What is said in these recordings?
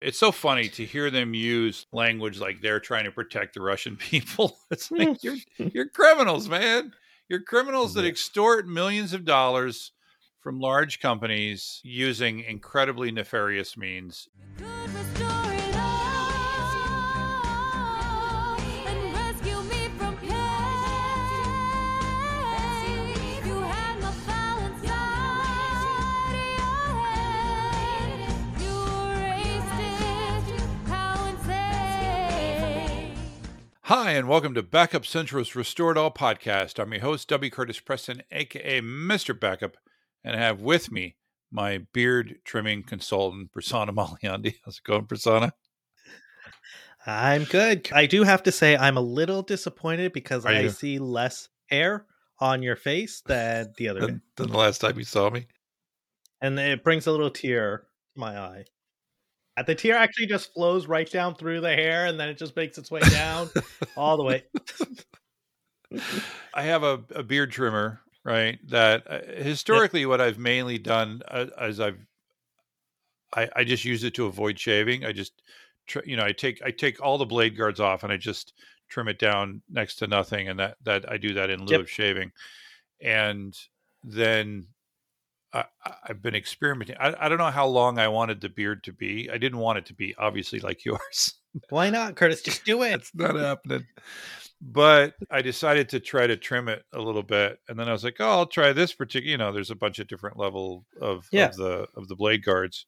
It's so funny to hear them use language like they're trying to protect the Russian people. It's like you're you're criminals, man. You're criminals that extort millions of dollars from large companies using incredibly nefarious means. Hi, and welcome to Backup Central's Restore It All podcast. I'm your host, W. Curtis Preston, aka Mr. Backup, and I have with me my beard trimming consultant, Prasanna Malaiyandi. How's it going, Prasanna? I'm good. I do have to say I'm a little disappointed because Are I you? see less hair on your face than the other day. Than, than the last time you saw me? And it brings a little tear to my eye. Uh, The tear actually just flows right down through the hair and then it just makes its way down all the way. I have a, a beard trimmer, right? That uh, historically, what I've mainly done uh, is I've I, I just use it to avoid shaving. I just, tr- you know, I take I take all the blade guards off and I just trim it down next to nothing, and that that I do that in lieu Yep. of shaving, and then. I, I've been experimenting. I, I don't know how long I wanted the beard to be. I didn't want it to be obviously like yours. Why not, Curtis? Just do it. It's not happening. But I decided to try to trim it a little bit, and then I was like, "Oh, I'll try this particular." You know, there's a bunch of different level of, Yeah. of the of the blade guards,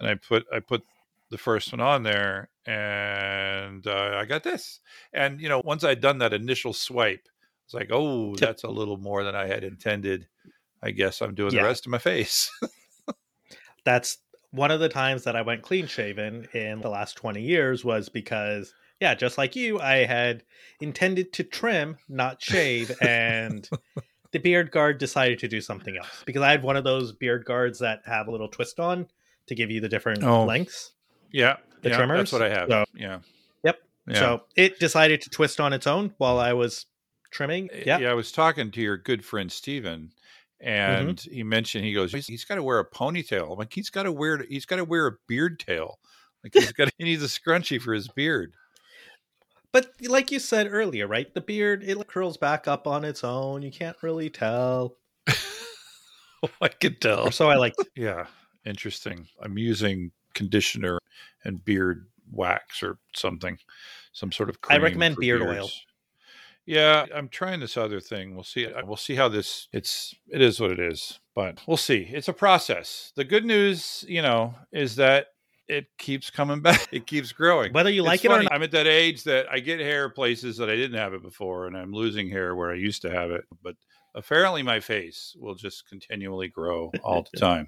and I put I put the first one on there, and uh, I got this. And you know, once I'd done that initial swipe, it's like, "Oh, that's a little more than I had intended." I guess I'm doing Yeah. the rest of my face. That's one of the times that I went clean shaven in the last 20 years was because, yeah, just like you, I had intended to trim, not shave. And the beard guard decided to do something else because I had one of those beard guards that have a little twist on to give you the different Oh. lengths. yeah, The yeah, trimmers? That's what I have. So- yeah. Yep. Yeah. So it decided to twist on its own while I was trimming. Eh, yeah. yeah, I was talking to your good friend Steven and Mm-hmm. he mentioned he goes, he's, he's got to wear a ponytail. I'm like, he's got to wear he's got to wear a beard tail. Like he's got he needs a scrunchie for his beard. But like you said earlier, right? The beard, it curls back up on its own. You can't really tell. I could tell. Or so I like. Yeah, interesting. I'm using conditioner and beard wax or something, some sort of. I recommend beard oil. Yeah, I'm trying this other thing. We'll see. Uh, we'll see how this. It's. It is what it is, but we'll see. It's a process. The good news, you know, is that it keeps coming back. It keeps growing. Whether you It's like it funny, or not. I'm at that age that I get hair places that I didn't have it before, and I'm losing hair where I used to have it. But apparently, my face will just continually grow all the time.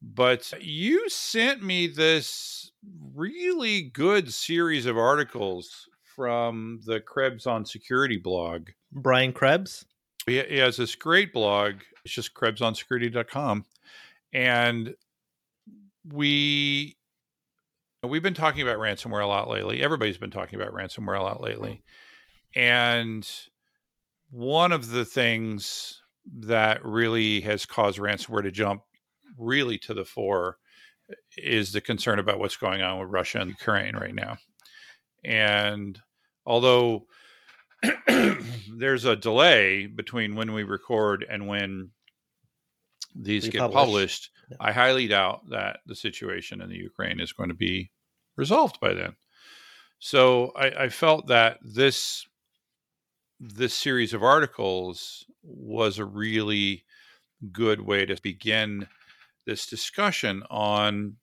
But you sent me this really good series of articles from the Krebs on Security blog. Brian Krebs. He, he has this great blog. It's just krebsonsecurity.com. And we we've been talking about ransomware a lot lately. Everybody's been talking about ransomware a lot lately. And one of the things that really has caused ransomware to jump really to the fore is the concern about what's going on with Russia and Ukraine right now. And although there's a delay between when we record and when these We get publish. published, Yeah. I highly doubt that the situation in the Ukraine is going to be resolved by then. So I, I felt that this this series of articles was a really good way to begin this discussion on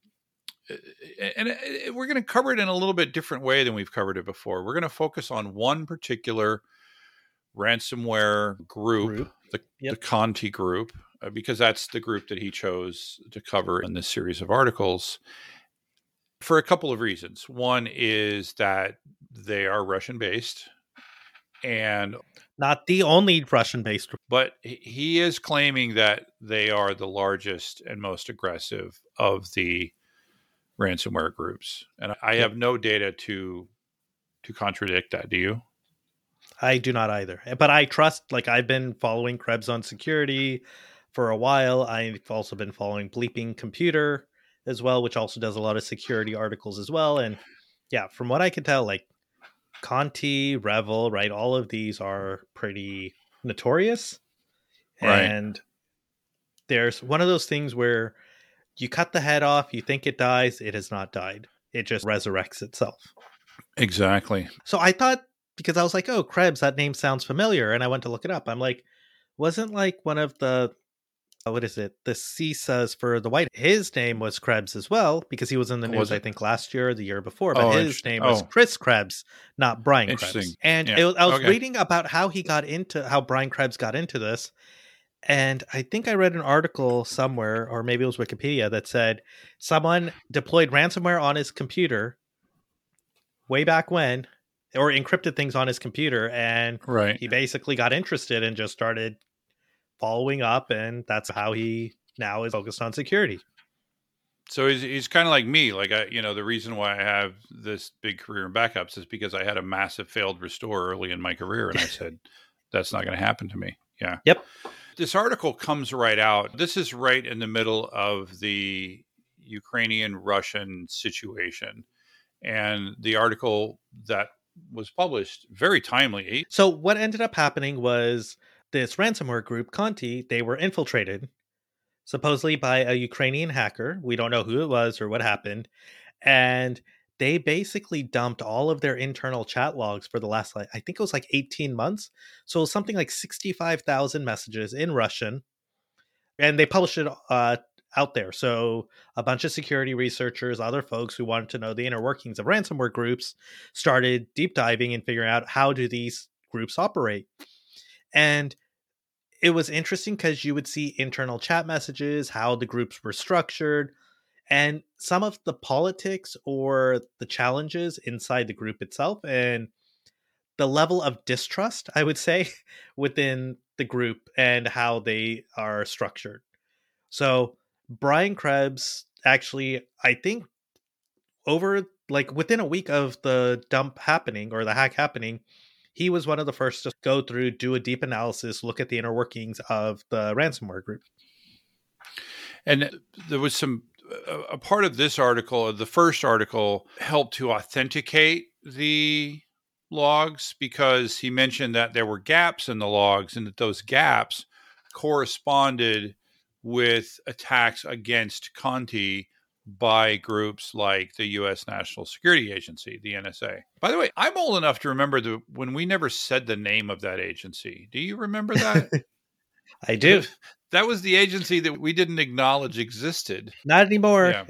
Eh, eh, and eh, we're going to cover it in a little bit different way than we've covered it before. We're going to focus on one particular ransomware group, Group. the, Yep. the Conti group, uh, because that's the group that he chose to cover in this series of articles for a couple of reasons. One is that they are Russian based and Not the only Russian based. but he- he is claiming that they are the largest and most aggressive of the ransomware groups and i have no data to to contradict that do you I do not either. Eh, but I trust, like, I've been following Krebs on security for a while. I've also been following Bleeping Computer. as well, which also does a lot of security articles as well. And yeah, from what I can tell, like Conti, REvil, right, all of these are pretty notorious. Right. And there's one of those things where you cut the head off, you think it dies, it has not died. It just resurrects itself. Exactly. So I thought because I was like, oh, Krebs, that name sounds familiar, and I went to look it up. I'm like, wasn't like one of the uh, what is it? The CISAs for the White. His name was Krebs as well because he was in the Was news. I think last year or the year before. But Oh, his name was Oh. Chris Krebs, not Brian Krebs. Interesting. And Yeah. it I was Okay. reading about how he got into how Brian Krebs got into this. And I think I read an article somewhere, or maybe it was Wikipedia, that said someone deployed ransomware on his computer way back when, or encrypted things on his computer, and Right. he basically got interested and just started following up, and that's how he now is focused on security. So he's he's kind of like me. Like I, you know, the reason why I have this big career in backups is because I had a massive failed restore early in my career, and I said that's not going to happen to me. Yeah. Yep. This article comes right out. This is right in the middle of the Ukrainian Russian situation, and the article that was published very timely. So what ended up happening was this ransomware group, Conti, they were infiltrated supposedly by a Ukrainian hacker. We don't know who it was or what happened. And they basically dumped all of their internal chat logs for the last like I think it was like 18 months. So something like 65,000 messages in Russian. And they published it uh out there. So a bunch of security researchers, other folks who wanted to know the inner workings of ransomware groups started deep diving and figuring out how do these groups operate. And it was interesting because you would see internal chat messages, how the groups were structured, and some of the politics or the challenges inside the group itself, and the level of distrust, I would say, within the group and how they are structured. So, Brian Krebs actually, I think, over like within a week of the dump happening or the hack happening, he was one of the first to go through, do a deep analysis, look at the inner workings of the ransomware group. And there was some a part of this article, the first article, helped to authenticate the logs because he mentioned that there were gaps in the logs and that those gaps corresponded with attacks against Conti by groups like the U.S. National Security Agency, the NSA. By the way, I'm old enough to remember the when we never said the name of that agency. Do you remember that? I do. that was the agency that we didn't acknowledge existed. Not anymore. Yeah.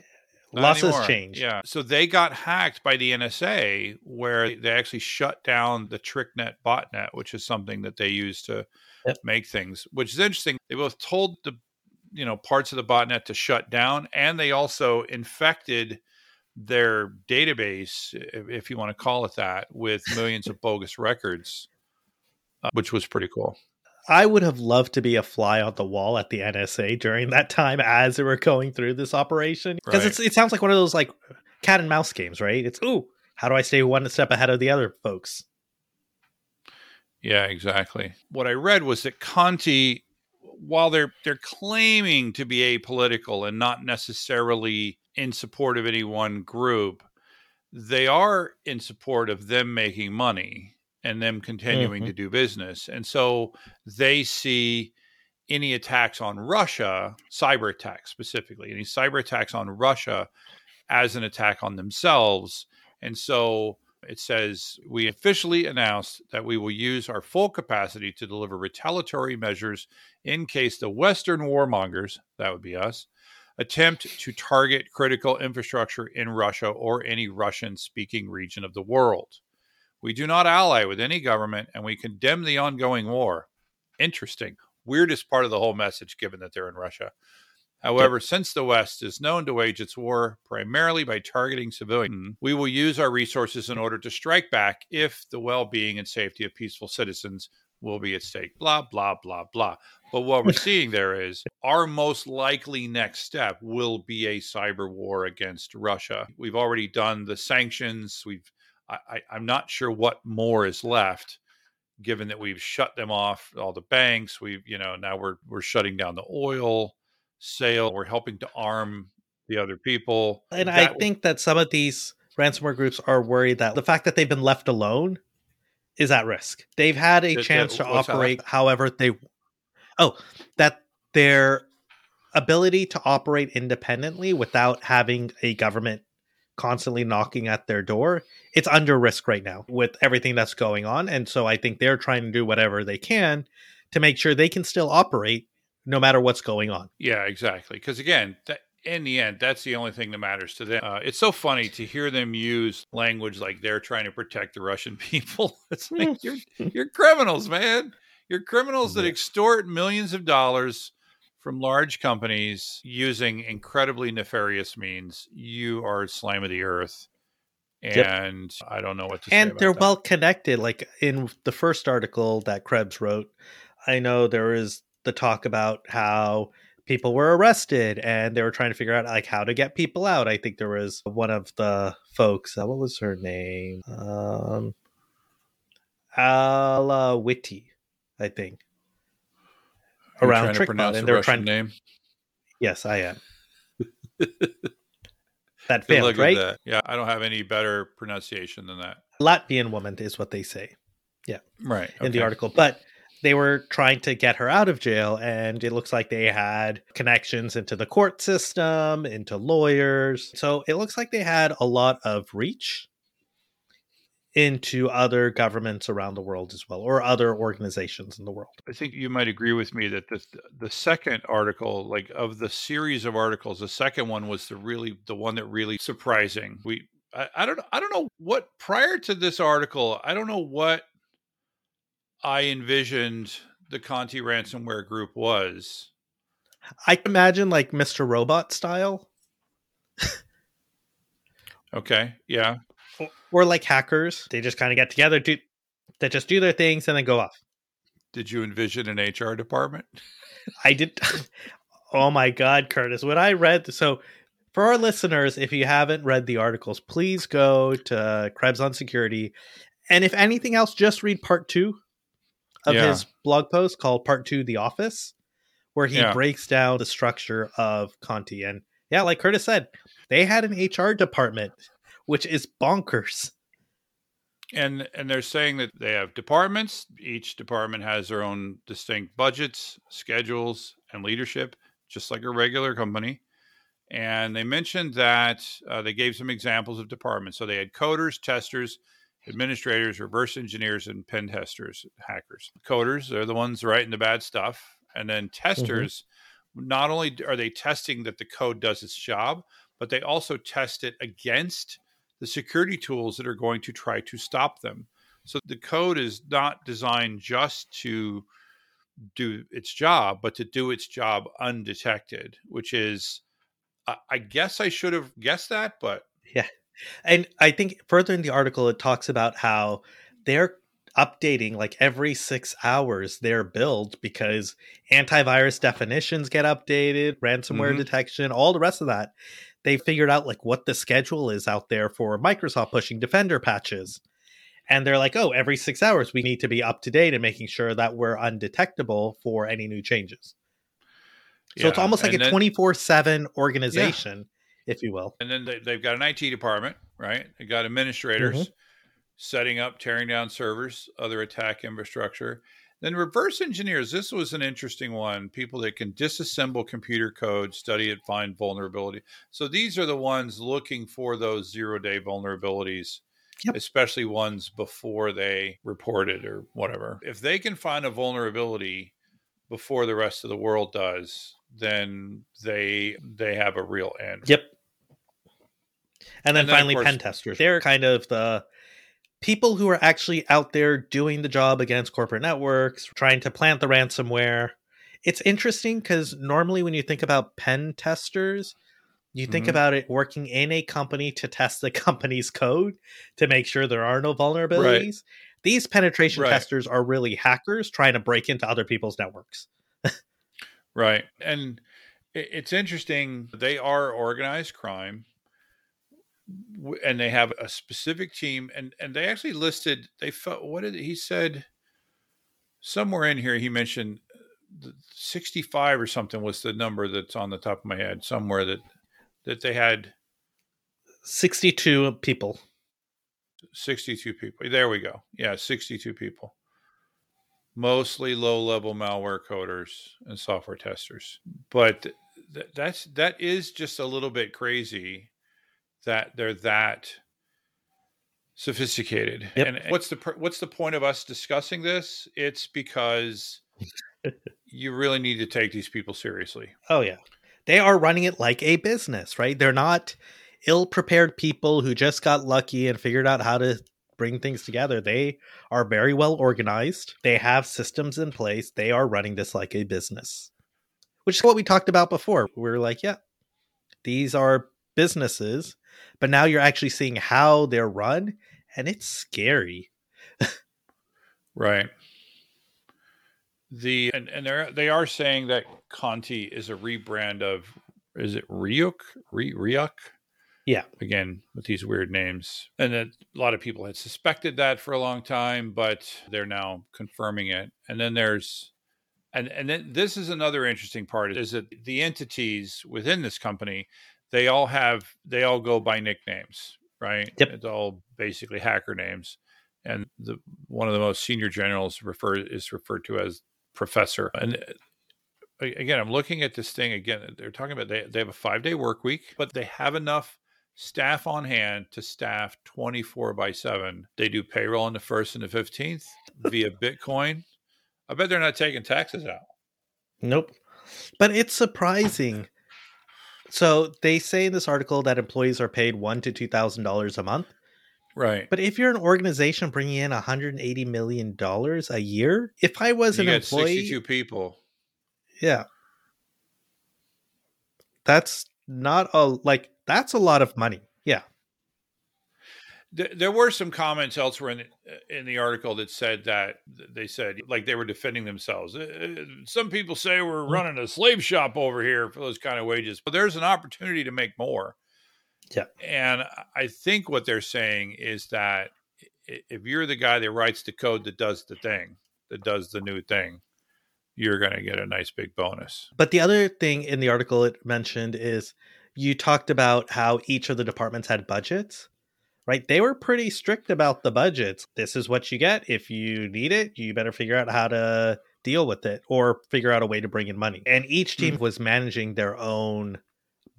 Not Lots has anymore. changed. Yeah. So they got hacked by the NSA, where they actually shut down the TrickBot botnet, which is something that they use to Yep. make things. Which is interesting. They both told the you know parts of the botnet to shut down, and they also infected their database, if, if you want to call it that, with millions of bogus records, uh, which was pretty cool. I would have loved to be a fly on the wall at the NSA during that time as they were going through this operation because Right. it sounds like one of those like cat and mouse games, right? It's ooh, how do I stay one step ahead of the other folks? Yeah, exactly. What I read was that Conti, while they're they're claiming to be apolitical and not necessarily in support of any one group, they are in support of them making money and them continuing Mhm. to do business. And so they see any attacks on Russia, cyber attacks specifically, any cyber attacks on Russia as an attack on themselves. And so it says we officially announced that we will use our full capacity to deliver retaliatory measures in case the Western warmongers, that would be us, attempt to target critical infrastructure in Russia or any Russian speaking region of the world. We do not ally with any government and we condemn the ongoing war. Interesting. Weirdest part of the whole message, given that they're in Russia. However, since the West is known to wage its war primarily by targeting civilians, mm-hmm. we will use our resources in order to strike back if the well being and safety of peaceful citizens will be at stake. Blah, blah, blah, blah. But what we're seeing there is our most likely next step will be a cyber war against Russia. We've already done the sanctions. We've, I, I, I'm not sure what more is left given that we've shut them off all the banks we've you know now we're we're shutting down the oil sale we're helping to arm the other people. And I That- think that some of these ransomware groups are worried that the fact that they've been left alone is at risk. They've had a That- chance that- to what's that? operate however they Oh, that their ability to operate independently without having a government constantly knocking at their door, it's under risk right now with everything that's going on. And so I think they're trying to do whatever they can to make sure they can still operate no matter what's going on. Yeah, exactly. Because again, that, in the end, that's the only thing that matters to them. Uh, it's so funny to hear them use language like they're trying to protect the Russian people. It's like you're you're criminals, man. You're criminals that extort millions of dollars from large companies using incredibly nefarious means. You are slime of the earth, Yep. and I don't know what to say. and they're that. well connected like in the first article that krebs wrote i know there is the talk about how people were arrested and they were trying to figure out like how to get people out i think there was one of the folks uh, what was her name um Alla Witte, i think around TrickBot, and they were Russian trying name. yes i am that failed right that. Yeah, I don't have any better pronunciation than that. latvian woman is what they say Yeah, Right in the article, but they were trying to get her out of jail, and it looks like they had connections into the court system, into lawyers. So it looks like they had a lot of reach into other governments around the world as well, or other organizations in the world. I think you might agree with me that the the second article, like of the series of articles, the second one was the really the one that really surprising. We I, I don't I don't know what prior to this article, I don't know what I envisioned the Conti ransomware group was. I can imagine like Mr. Robot style, Okay, yeah. Or, like hackers. They just kind of get together, do they just do their things and then go off. Did you envision an HR department? I did. oh my God, Curtis! When I read so for our listeners, if you haven't read the articles, please go to Krebs on Security, and if anything else, just read part two of Yeah. his blog post called "Part Two: The Office," where he Yeah. breaks down the structure of Conti. And yeah, like Curtis said, they had an HR department, which is bonkers. and and they're saying that they have departments. Each department has their own distinct budgets schedules and leadership just like a regular company. And they mentioned that uh, they gave some examples of departments. So they had coders testers administrators reverse engineers and pen testers hackers. Coders they're the ones writing the bad stuff. And then testers not only are they testing that the code does its job but they also test it against the security tools that are going to try to stop them. So the code is not designed just to do its job, but to do its job undetected, which is, I, I guess I should have guessed that, but Yeah. And I think further in the article, it talks about how they're updating like every six hours their build because antivirus definitions get updated, ransomware Mhm. detection, all the rest of that. They figured out like what the schedule is out there for Microsoft pushing Defender patches. And they're like, oh, every six hours we need to be up to date and making sure that we're undetectable for any new changes. So it's almost like And a 24 7 organization, if you will. And then they, they've got an IT department, right? They got administrators mm-hmm. setting up, tearing down servers, other attack infrastructure. Then reverse engineers. This was an interesting one. People that can disassemble computer code, study it, find vulnerability. So these are the ones looking for those zero day vulnerabilities, Yep. especially ones before they report it or whatever. If they can find a vulnerability before the rest of the world does, then they they have a real end. Yep. And then And then, finally, course- pen testers. They're kind of the people who are actually out there doing the job against corporate networks, trying to plant the ransomware. It's interesting because normally when you think about pen testers, you think Mhm. about it working in a company to test the company's code to make sure there are no vulnerabilities. These penetration Right. testers are really hackers trying to break into other people's networks. Right. And it's interesting. They are organized crime and they have a specific team and, and they actually listed, they felt, what did he said somewhere in here? He mentioned uh, 65 or something was the number that's on the top of my head somewhere that that they had 62 people. 62 people. There we go. Yeah, 62 people. Mostly low-level malware coders and software testers. But th- that's that is just a little bit crazy that they're that sophisticated. Yep. And what's the what's the point of us discussing this? It's because you really need to take these people seriously. Oh yeah. They are running it like a business, right? They're not ill-prepared people who just got lucky and figured out how to bring things together. They are very well organized. They have systems in place. They are running this like a business. Which is what we talked about before. We were like, yeah, these are businesses, but now you're actually seeing how they're run and it's scary. Right. The and, and they're they are saying that Conti is a rebrand of is it Ryuk? Re, Ryuk? Yeah. Again, with these weird names. And that a lot of people had suspected that for a long time, but they're now confirming it. And then there's and and then this is another interesting part is that the entities within this company, they all have they all go by nicknames, right? Yep. It's all basically hacker names and the one of the most senior generals refer is referred to as professor. And uh, again, I'm looking at this thing again. They're talking about they they have a five day work week, but they have enough staff on hand to staff 24 by seven. They do payroll on the first and the 15th via Bitcoin. I bet they're not taking taxes out. Nope. But it's surprising. So they say in this article that employees are paid one to two thousand dollars a month. Right. But if you're an organization bringing in 180 million dollars a year, if I was you an employee, 62 people. yeah, that's not a like that's a lot of money. Yeah, There were some comments elsewhere in the, uh, in the article that said that they said like they were defending themselves. Uh, Some people say we're running a slave shop over here for those kind of wages, but there's an opportunity to make more. Yeah. And I think what they're saying is that if you're the guy that writes the code that does the thing, that does the new thing, you're going to get a nice big bonus. But the other thing in the article it mentioned is you talked about how each of the departments had budgets, right? They were pretty strict about the budgets. This is what you get. If you need it, you better figure out how to deal with it or figure out a way to bring in money. And each team hmm. was managing their own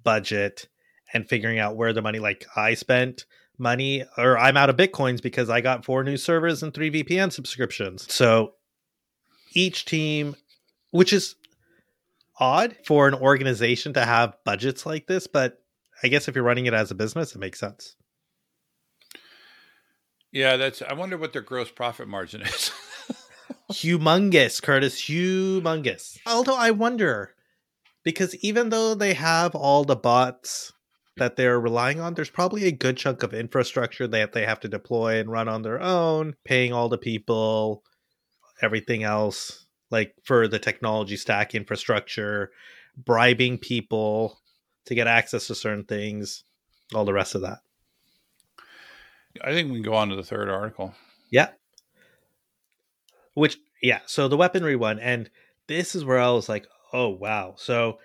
budget and figuring out where the money like I spent money or I'm out of bitcoins because I got four new servers and three VPN subscriptions. So each team which is odd for an organization to have budgets like this, but I guess if you're running it as a business, it makes sense. Yeah, that's. I wonder what their gross profit margin is. humongous, Curtis, humongous. Although I wonder because even though they have all the bots that they're relying on, there's probably a good chunk of infrastructure that they have to deploy and run on their own, paying all the people, everything else, like for the technology stack infrastructure, bribing people to get access to certain things, all the rest of that. I think we can go on to the third article. Yeah. Which yeah, so the weaponry one and this is where I was like, "Oh wow." So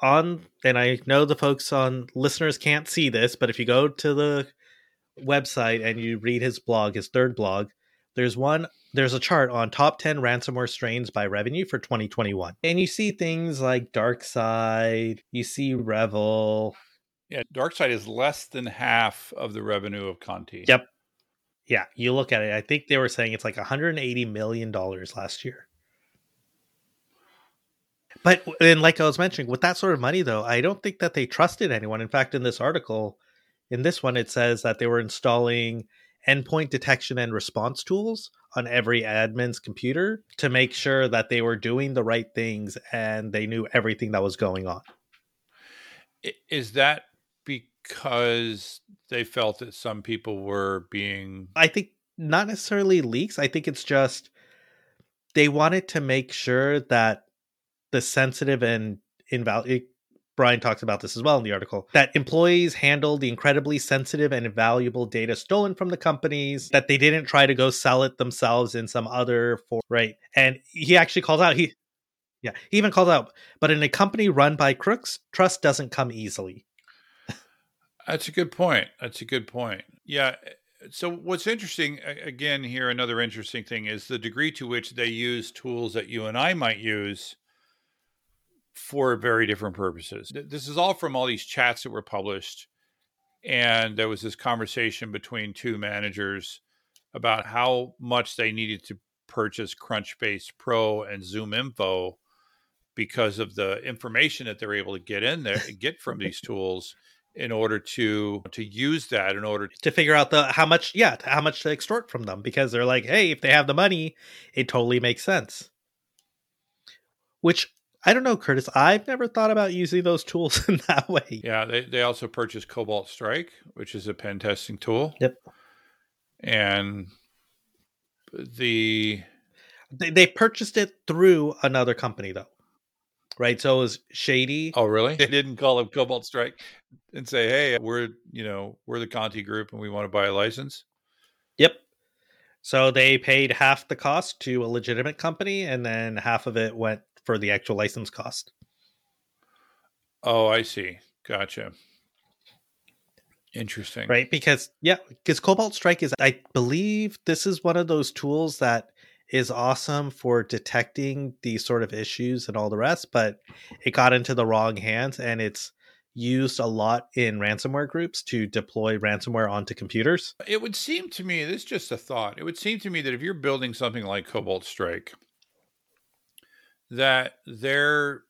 on and I know the folks on listeners can't see this, but if you go to the website and you read his blog, his third blog, there's one there's a chart on top 10 ransomware strains by revenue for 2021. And you see things like Darkside, you see REvil, Yeah, Darkside is less than half of the revenue of Conti. Yep. Yeah, you look at it. I think they were saying it's like 180 million dollars last year. But and like I was mentioning, with that sort of money, though, I don't think that they trusted anyone. In fact, in this article, in this one, it says that they were installing endpoint detection and response tools on every admin's computer to make sure that they were doing the right things and they knew everything that was going on. Is that because they felt that some people were being I think not necessarily leaks. I think it's just they wanted to make sure that the sensitive and invaluable. Brian talks about this as well in the article that employees handled the incredibly sensitive and valuable data stolen from the companies, that they didn't try to go sell it themselves in some other form, right. And he actually calls out he yeah, he even calls out, but in a company run by crooks, trust doesn't come easily. That's a good point. That's a good point. Yeah. So what's interesting again here, another interesting thing is the degree to which they use tools that you and I might use for very different purposes. This is all from all these chats that were published, and there was this conversation between two managers about how much they needed to purchase Crunchbase Pro and ZoomInfo because of the information that they're able to get in there get from these tools in order to to use that in order to figure out the how much yeah how much to extort from them because they're like hey if they have the money it totally makes sense. Which i don't know curtis i've never thought about using those tools in that way. Yeah they, they also purchased cobalt strike which is a pen testing tool. Yep. and the they, they purchased it through another company though right? So it was shady. Oh really? They didn't call them cobalt strike and say hey we're you know we're the conti group and we want to buy a license. Yep. So they paid half the cost to a legitimate company, and then half of it went for the actual license cost. oh i see. Gotcha. Interesting. Right? Because yeah, because Cobalt Strike is, I believe, this is one of those tools that is awesome for detecting these sort of issues and all the rest, but it got into the wrong hands, and it's used a lot in ransomware groups to deploy ransomware onto computers. It would seem to me, this is just a thought. It would seem to me that if you're building something like Cobalt Strike, that there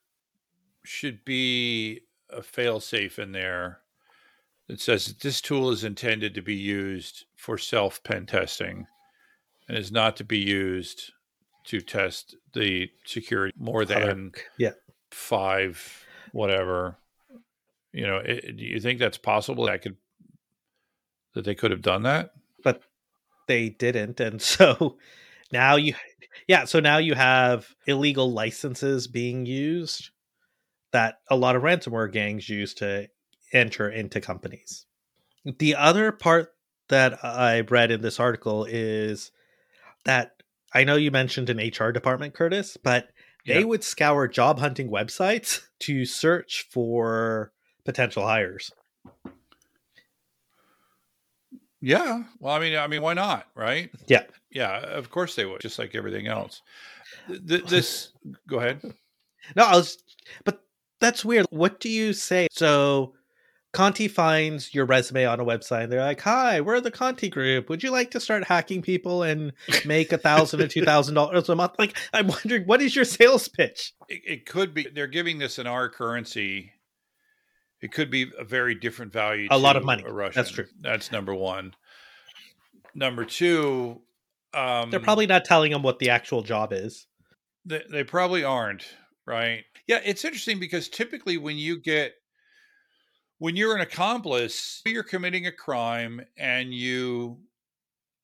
should be a failsafe in there that says that this tool is intended to be used for self pen testing and is not to be used to test the security more than yeah. five, whatever. You know, it, do you think that's possible? That could that they could have done that? but they didn't and so now you yeah so now you have illegal licenses being used that a lot of ransomware gangs use to enter into companies the other part that i read in this article is that i know you mentioned an hr department curtis but they Yeah. would scour job hunting websites to search for potential hires Yeah. Well, I mean, I mean, why not? Right? Yeah. Yeah. Of course they would, just like everything else. Th- th- this. go ahead. No, I was, but that's weird. What do you say? So, Conti finds your resume on a website, and they're like, "Hi, we're the Conti Group. Would you like to start hacking people and make a thousand or two thousand dollars a month?" Like, I'm wondering, what is your sales pitch? It, it could be they're giving this in our currency. It could be a very different value. A lot of money. That's true. That's number one. Number two. Um, They're probably not telling them what the actual job is. They, they probably aren't, right? Yeah, it's interesting because typically when you get when you're an accomplice, you're committing a crime and you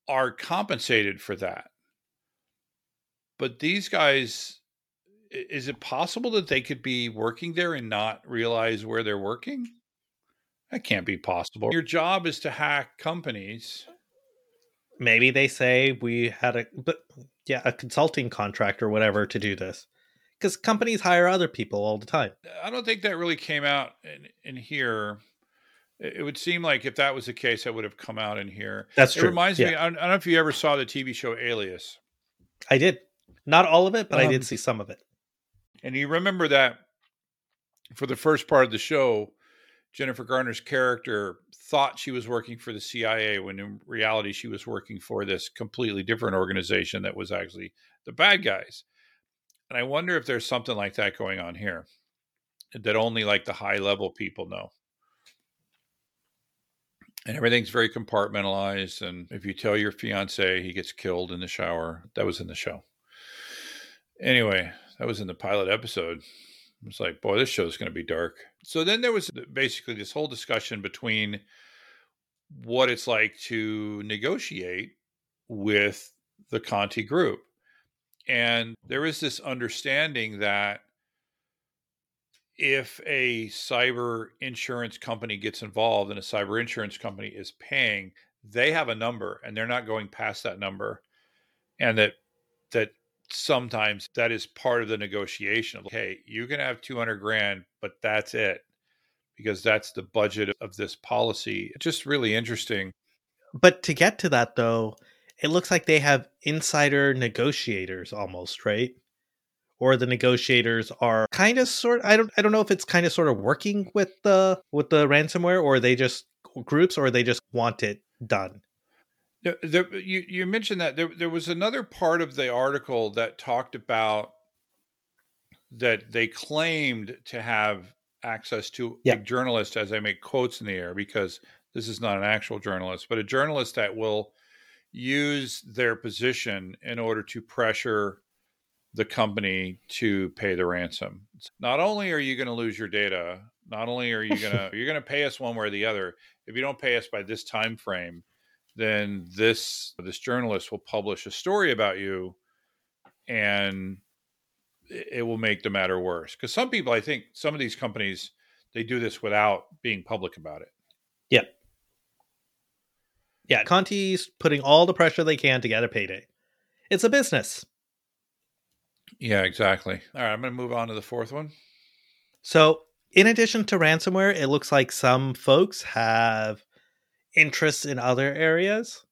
are compensated for that. But these guys is it possible that they could be working there and not realize where they're working? That can't be possible. Your job is to hack companies. Maybe they say we had a, but yeah, a consulting contract or whatever to do this, because companies hire other people all the time. I don't think that really came out in, in here. It it would seem like if that was the case, that would have come out in here. That's It true. reminds Yeah. me. I don't I don't know if you ever saw the TV show Alias, I did. Not all of it, but I Um, did see some of it. and you remember that for the first part of the show, Jennifer Garner's character thought she was working for the CIA when in reality she was working for this completely different organization that was actually the bad guys. And I wonder if there's something like that going on here that only like the high level people know. And everything's very compartmentalized. And if you tell your fiance he gets killed in the shower, that was in the show. Anyway, that was in the pilot episode. It's like, boy, this show's going to be dark. So then there was basically this whole discussion between what it's like to negotiate with the Conti group. And there is this understanding that if a cyber insurance company gets involved and a cyber insurance company is paying, they have a number and they're not going past that number. And that that sometimes that is part of the negotiation. Of hey, you can have 200 grand, but that's it. because that's the budget of this policy. Just really interesting. But to get to that though, it looks like they have insider negotiators almost, right? Or the negotiators are kind of sort I don't I don't know if it's kind of sort of working with the with the ransomware or they just groups or they just want it done. There, there, you you mentioned that there there was another part of the article that talked about that they claimed to have access to Yeah. a journalist, as I make quotes in the air, because this is not an actual journalist, but a journalist that will use their position in order to pressure the company to pay the ransom. Not only are you going to lose your data, not only are you going to you're going to pay us one way or the other. If you don't pay us by this time frame, then this this journalist will publish a story about you and it will make the matter worse because some people i think some of these companies they do this without being public about it. Yeah, Conti's putting all the pressure they can to get a payday. It's a business. yeah exactly all right i'm going to move on to the fourth one So, in addition to ransomware, it looks like some folks have interests in other areas.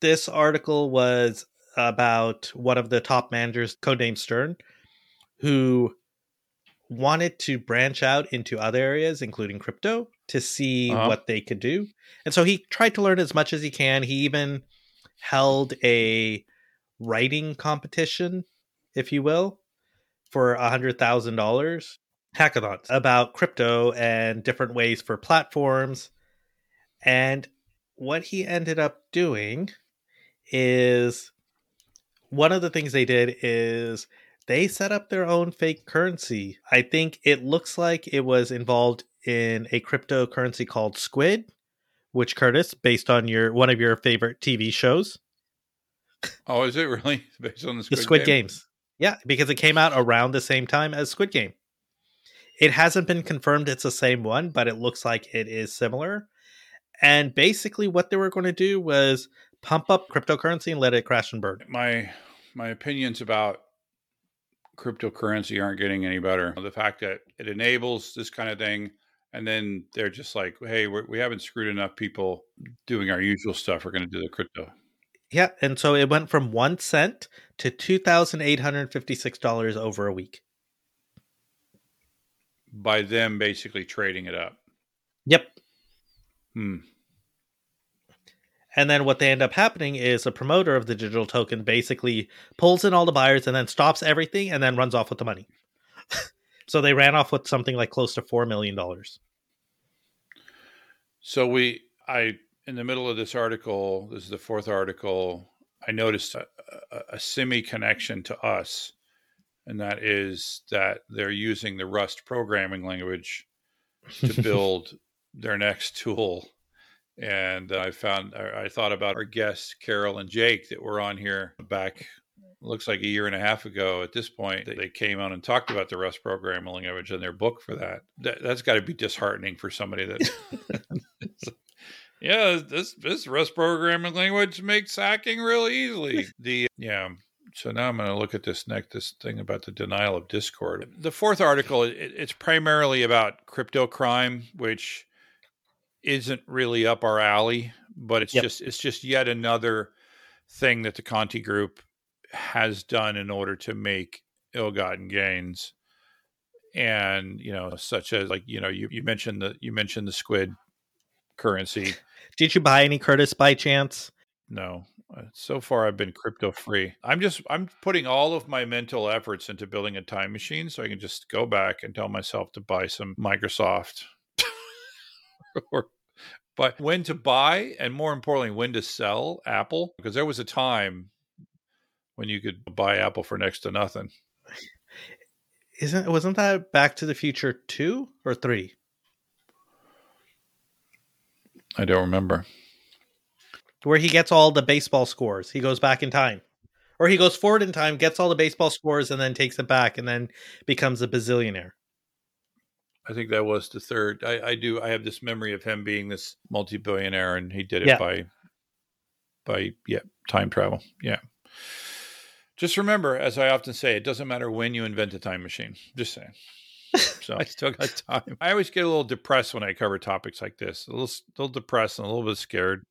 This article was about one of the top managers, codename Stern, who wanted to branch out into other areas, including crypto, to see Uh-huh. what they could do. And so he tried to learn as much as he can. He even held a writing competition, if you will, for a hundred thousand dollars hackathons about crypto and different ways for platforms. And what he ended up doing is one of the things they did is they set up their own fake currency. I think it looks like it was involved in a cryptocurrency called Squid, which Curtis, based on your one of your favorite TV shows, oh is it really based on the the squid, Squid Game? Games. Yeah, because it came out around the same time as Squid Game. It hasn't been confirmed it's the same one, but it looks like it is similar. And basically, what they were going to do was pump up cryptocurrency and let it crash and burn. my my opinions about cryptocurrency aren't getting any better the fact that it enables this kind of thing and then they're just like hey we're, we haven't screwed enough people doing our usual stuff we're going to do the crypto Yeah, and so it went from one cent to two thousand eight hundred fifty-six dollars over a week. by them basically trading it up Yep. hmm. And then what they end up happening is a promoter of the digital token basically pulls in all the buyers and then stops everything and then runs off with the money. so they ran off with something like close to four million dollars. So we, I, in the middle of this article, this is the fourth article. I noticed a, a, a semi connection to us, and that is that they're using the Rust programming language to build their next tool. And I found, I I thought about our guests, Carol and Jake, that were on here back, looks like a year and a half ago at this point. They came on and talked about the Rust programming language in their book for that. that that's got to be disheartening for somebody that yeah, this this Rust programming language makes hacking real easily. The yeah. So now I'm going to look at this next this thing about the denial of Discord. The fourth article it, it's primarily about crypto crime, which isn't really up our alley, but it's Yep. just it's just yet another thing that the Conti Group has done in order to make ill-gotten gains. And you know such as like you know you, you mentioned the you mentioned the squid currency. Did you buy any Curtis by chance? no. Uh, so far i've been crypto free. I'm just i'm putting all of my mental efforts into building a time machine so i can just go back and tell myself to buy some microsoft or but when to buy and more importantly when to sell apple because there was a time when you could buy apple for next to nothing Isn't wasn't that Back to the Future two or three? i don't remember Where he gets all the baseball scores. He goes back in time. Or he goes forward in time, gets all the baseball scores, and then takes it back and then becomes a bazillionaire. I think that was the third. I, I do. I have this memory of him being this multi-billionaire, and he did it Yeah. by, by yeah, time travel. Yeah. Just remember, as I often say, it doesn't matter when you invent a time machine. Just saying. So I still got time. I always get a little depressed when I cover topics like this. A little, little depressed and a little bit scared.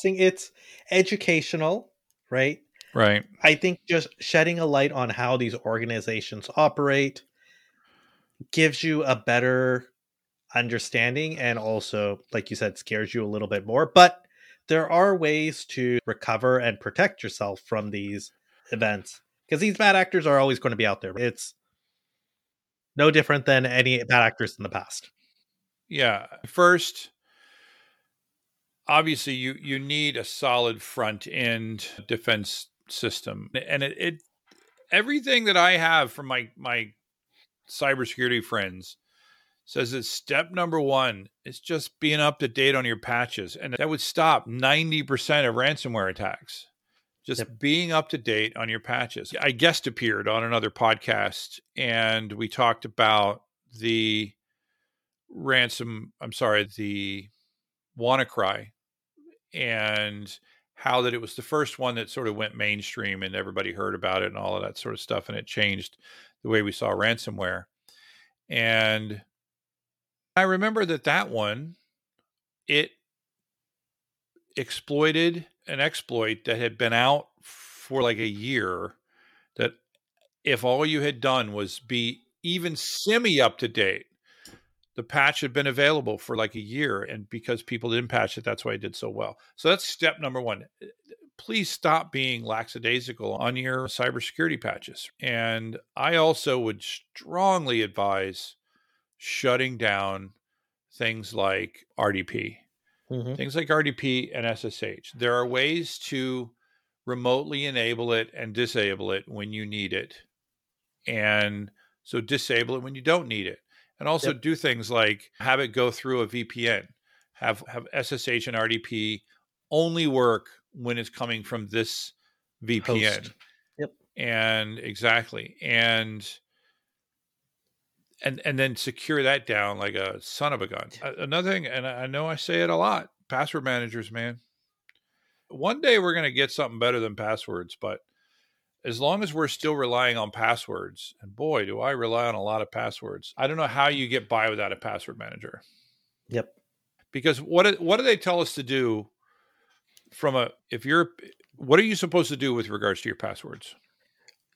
think it's educational, right? Right. I think just shedding a light on how these organizations operate gives you a better understanding and also, like you said, scares you a little bit more. But there are ways to recover and protect yourself from these events because these bad actors are always going to be out there. It's no different than any bad actors in the past. Yeah. First, obviously, you you need a solid front end defense system, and it, it everything that I have from my my cybersecurity friends says that step number one is just being up to date on your patches, and that would stop ninety percent of ransomware attacks. Just Yep. being up to date on your patches. I guest appeared on another podcast, and we talked about the ransom i'm sorry the wannacry and how that it was the first one that sort of went mainstream and everybody heard about it and all of that sort of stuff and it changed the way we saw ransomware and i remember that that one it exploited an exploit that had been out for like a year that if all you had done was be even semi up to date the patch had been available for like a year and because people didn't patch it that's why it did so well. So that's step number one. Please stop being lackadaisical on your cybersecurity patches. And i also would strongly advise shutting down things like rdp Mhm. things like rdp and ssh there are ways to remotely enable it and disable it when you need it and so disable it when you don't need it and also Yep. do things like have it go through a VPN, have have SSH and RDP only work when it's coming from this VPN. Host. Yep. And exactly. And and and then secure that down like a son of a gun. Another thing, and I know I say it a lot, password managers, man. One day we're going to get something better than passwords, but as long as we're still relying on passwords, and boy, do I rely on a lot of passwords. I don't know how you get by without a password manager. Yep. Because what what do they tell us to do from a if you're what are you supposed to do with regards to your passwords?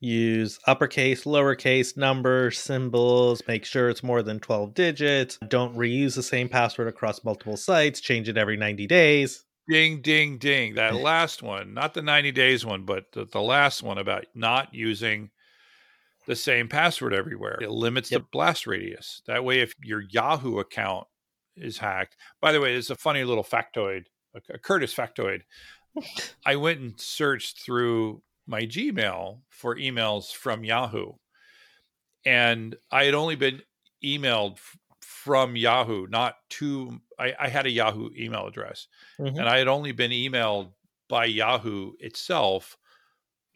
Use uppercase, lowercase, numbers, symbols, make sure it's more than 12 digits, don't reuse the same password across multiple sites, change it every 90 days. Ding, ding, ding. That last one, not the 90 days one, but the, the last one about not using the same password everywhere. It limits the blast radius. That way, if your Yahoo account is hacked, by the way, it's a funny little factoid, a, a Curtis factoid. I went and searched through my Gmail for emails from Yahoo. And I had only been emailed f- from Yahoo, not to, I, I had a Yahoo email address Mhm. and I had only been emailed by Yahoo itself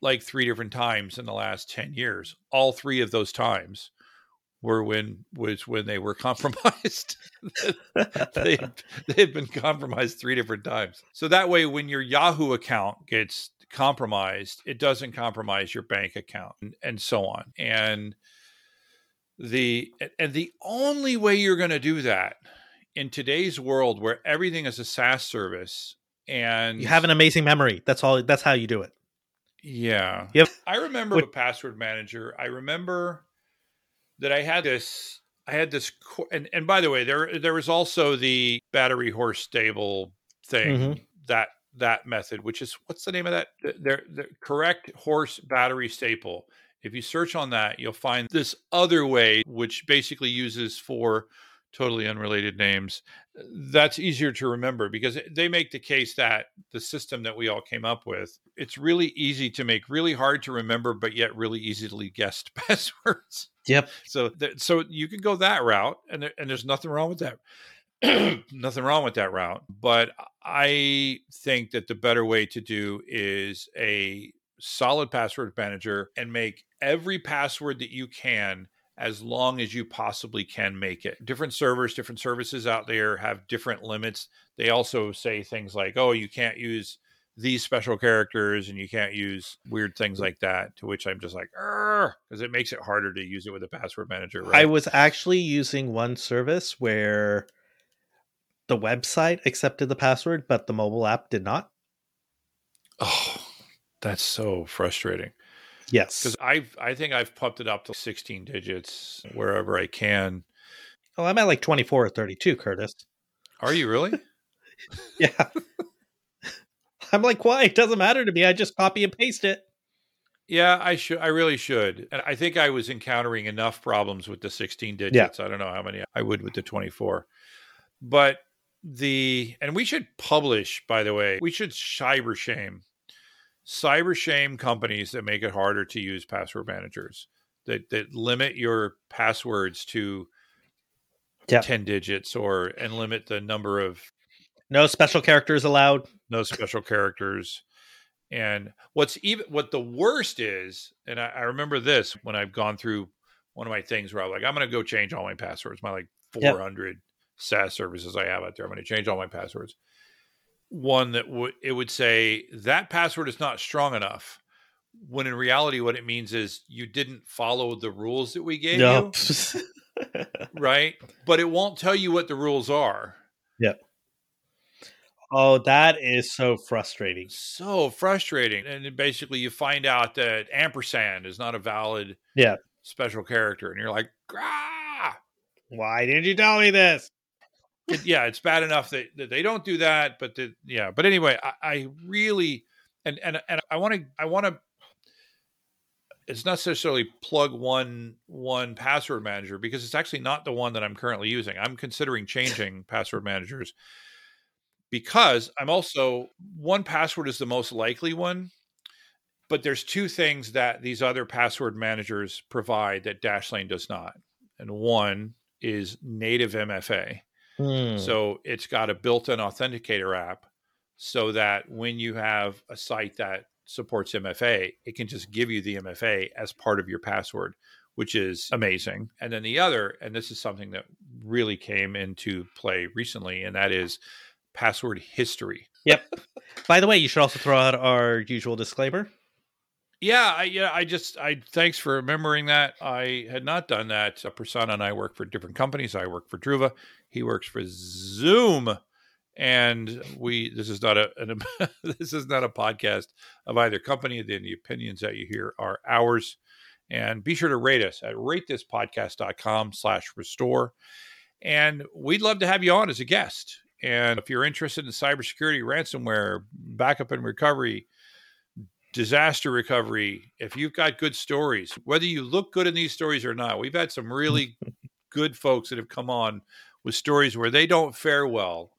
like three different times in the last 10 years. All three of those times were when was when they were compromised. they they had been compromised three different times. So that way when your Yahoo account gets compromised, it doesn't compromise your bank account and, and so on. And the and the only way you're going to do that in today's world where everything is a SaaS service and You have an amazing memory. That's all that's how you do it. yeah. Yep. I remember What- a password manager. I remember that I had this I had this and and by the way, there there was also the battery horse stable thing Mhm. that that method, which is what's the name of that? The, correct horse battery staple. If you search on that, you'll find this other way, which basically uses four totally unrelated names. That's easier to remember because they make the case that the system that we all came up with, it's really easy to make really hard to remember, but yet really easily guessed passwords. Yep. So, th- so you can go that route, and there, and there's nothing wrong with that. nothing wrong with that route. But I think that the better way to do is a solid password manager and make every password that you can as long as you possibly can make it. Different servers, different services out there have different limits. They also say things like, "Oh, you can't use these special characters and you can't use weird things like that. To which I'm just like, because it makes it harder to use it with a password manager. Right? I was actually using one service where the website accepted the password, but the mobile app did not. oh, that's so frustrating. Yes. Because I've I think I've pumped it up to 16 digits wherever I can. Oh, I'm at like 24 or 32, Curtis. Are you really? Yeah. I'm like, why? It doesn't matter to me. I just copy and paste it. Yeah, I should. I really should. And I think I was encountering enough problems with the 16 digits. I don't know how many I would with the 24. But the and we should publish, by the way, we should cyber shame, cyber shame companies that make it harder to use password managers that that limit your passwords to Yeah. 10 digits or and limit the number of No special characters allowed. no special characters. And what's even what the worst is, and I, I remember this when I've gone through one of my things where I'm like, I'm going to go change all my passwords, my like Yep. 400 SaaS services I have out there. I'm going to change all my passwords. One that would it would say that password is not strong enough. When in reality, what it means is you didn't follow the rules that we gave you, right? But it won't tell you what the rules are. Yep. Oh, that is so frustrating. so frustrating. And then basically, you find out that ampersand is not a valid Yeah. special character, and you're like, ah, Why didn't you tell me this? It- yeah, it's bad enough that, that they don't do that, but that, yeah. But anyway, I, I really and and and I want to I want to. It's not necessarily plug one one password manager because it's actually not the one that I'm currently using. I'm considering changing password managers because I'm also 1Password is the most likely one, but there's two things that these other password managers provide that Dashlane does not, and one is native MFA. Hmm. So it's got a built-in authenticator app so that when you have a site that supports MFA, it can just give you the MFA as part of your password, which is amazing. And then the other, and this is something that really came into play recently, and that is password history. Yep. By the way, you should also throw out our usual disclaimer. Yeah, I, yeah, I just, I thanks for remembering that. I had not done that. Prasanna and I work for different companies. I work for Druva. He works for Zoom, and we. This is not a, an, this is not a podcast of either company. Then the opinions that you hear are ours. And be sure to rate us at ratethispodcast.com slash restore. And we'd love to have you on as a guest. And if you're interested in cybersecurity, ransomware, backup and recovery, disaster recovery, if you've got good stories, whether you look good in these stories or not, we've had some really good folks that have come on with stories where they don't fare well.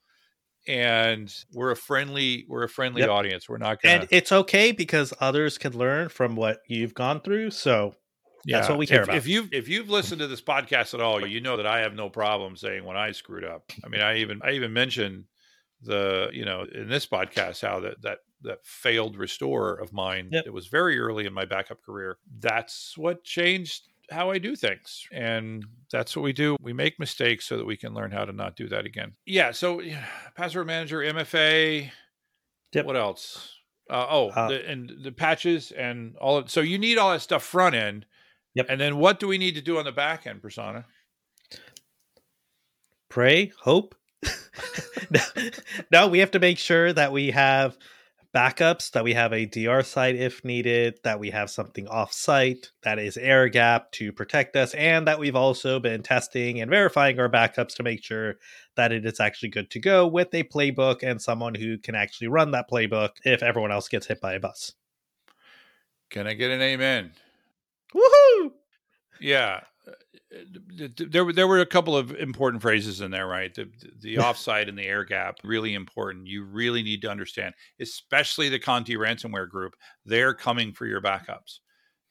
And we're a friendly, we're a friendly Yep. audience. We're not gonna And it's okay because others can learn from what you've gone through. So that's what we care if, about. If you've if you've listened to this podcast at all, you know that I have no problem saying when I screwed up. I mean, I even I even mentioned the you know in this podcast how that that that failed restore of mine. Yep. It was very early in my backup career. That's what changed how I do things, and that's what we do. We make mistakes so that we can learn how to not do that again. Yeah. So yeah, password manager, MFA. Yep. What else? Uh, oh, Uh, the, and the patches and all. Of, so you need all that stuff front end. Yep. And then what do we need to do on the back end, Prasanna? pray, hope. no, no, we have to make sure that we have backups, that we have a DR site if needed, that we have something off site that is air gap to protect us, and that we've also been testing and verifying our backups to make sure that it is actually good to go with a playbook and someone who can actually run that playbook if everyone else gets hit by a bus. Can I get an amen? Woohoo! Yeah. Uh, th- th- There were there were a couple of important phrases in there, right? The the offside and the air gap, really important. You really need to understand, especially the Conti ransomware group. They're coming for your backups.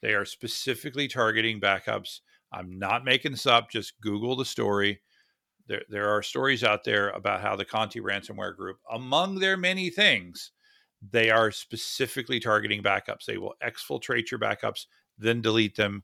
They are specifically targeting backups. I'm not making this up. Just Google the story. There there are stories out there about how the Conti ransomware group, among their many things, they are specifically targeting backups. They will exfiltrate your backups, then delete them.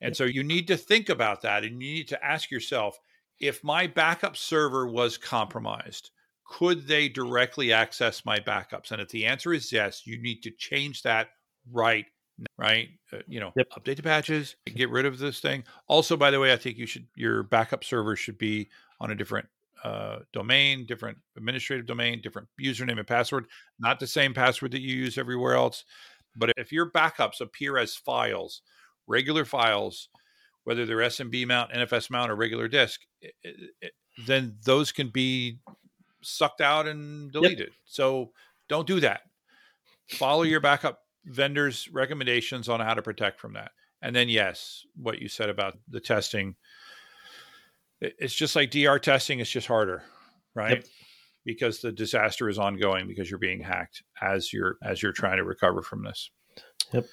And so you need to think about that and you need to ask yourself if my backup server was compromised, could they directly access my backups? And if the answer is yes, you need to change that right now, right uh, you know Yep. update the patches get rid of this thing also by the way i think you should your backup server should be on a different uh, domain different administrative domain different username and password not the same password that you use everywhere else but if your backups appear as files regular files whether they're smb mount nfs mount or regular disk i- i- i- then those can be sucked out and deleted. So don't do that. Follow your backup vendors recommendations on how to protect from that. And then yes what you said about the testing, it's just like dr testing it's just harder right? Yep. because the disaster is ongoing because you're being hacked as you're as you're trying to recover from this. Yep.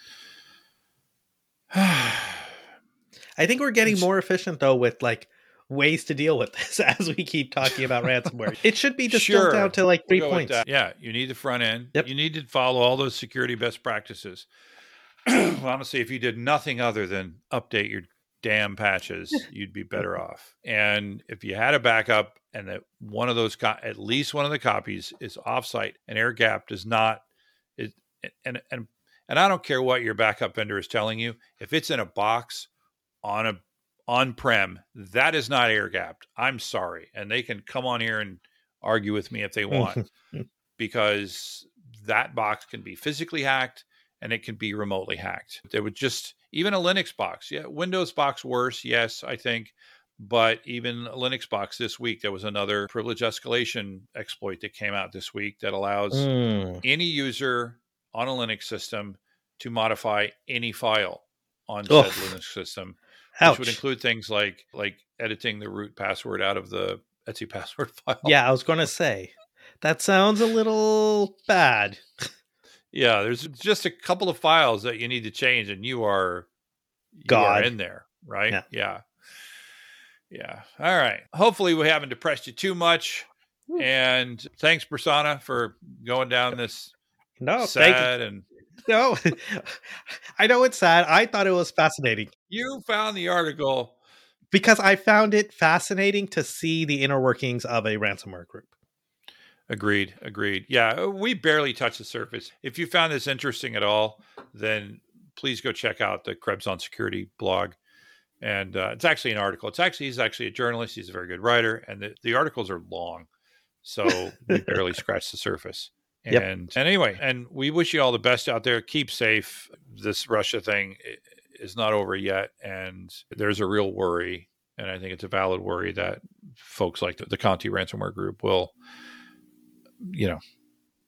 I think we're getting more efficient though with like ways to deal with this as we keep talking about ransomware. It should be just Sure. down to like We'll three go points. Yeah, you need the front end. Yep. You need to follow all those security best practices. Honestly, if you did nothing other than update your damn patches, you'd be better off. And if you had a backup and that one of those, co- at least one of the copies is offsite and air gap does not, it, and and and I don't care what your backup vendor is telling you. If it's in a box on a on prem, that is not air gapped. I'm sorry, and they can come on here and argue with me if they want because that box can be physically hacked and it can be remotely hacked. They would just even a Linux box, yeah, Windows box worse, yes, I think, but even a Linux box this week there was another privilege escalation exploit that came out this week that allows Mm. any user on a Linux system to modify any file on said Oof. Linux system, Ouch. which would include things like like editing the root password out of the etc password file. Yeah, I was going to say that sounds a little bad. Yeah, there's just a couple of files that you need to change, and you are you God. are in there, right? Yeah. yeah, yeah. All right. Hopefully, we haven't depressed you too much. And thanks, Prasanna, for going down this No, thank you. sad and No, I know it's sad. I thought it was fascinating you found the article. because I found it fascinating to see the inner workings of a ransomware group. Agreed. Agreed. Yeah, we barely touched the surface. If you found this interesting at all, then please go check out the Krebs on Security blog. And uh, it's actually an article. It's actually he's actually a journalist. He's a very good writer, and the, the articles are long, so we barely scratched the surface. And, Yep. and anyway, and we wish you all the best out there. Keep safe. This Russia thing is not over yet, and there's a real worry, and I think it's a valid worry that folks like the, the Conti ransomware group will, you know,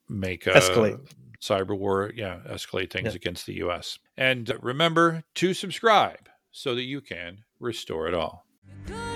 make a Escalate. cyber war. Yeah, escalate things Yeah. against the U.S. And remember to subscribe so that you can restore it all. Good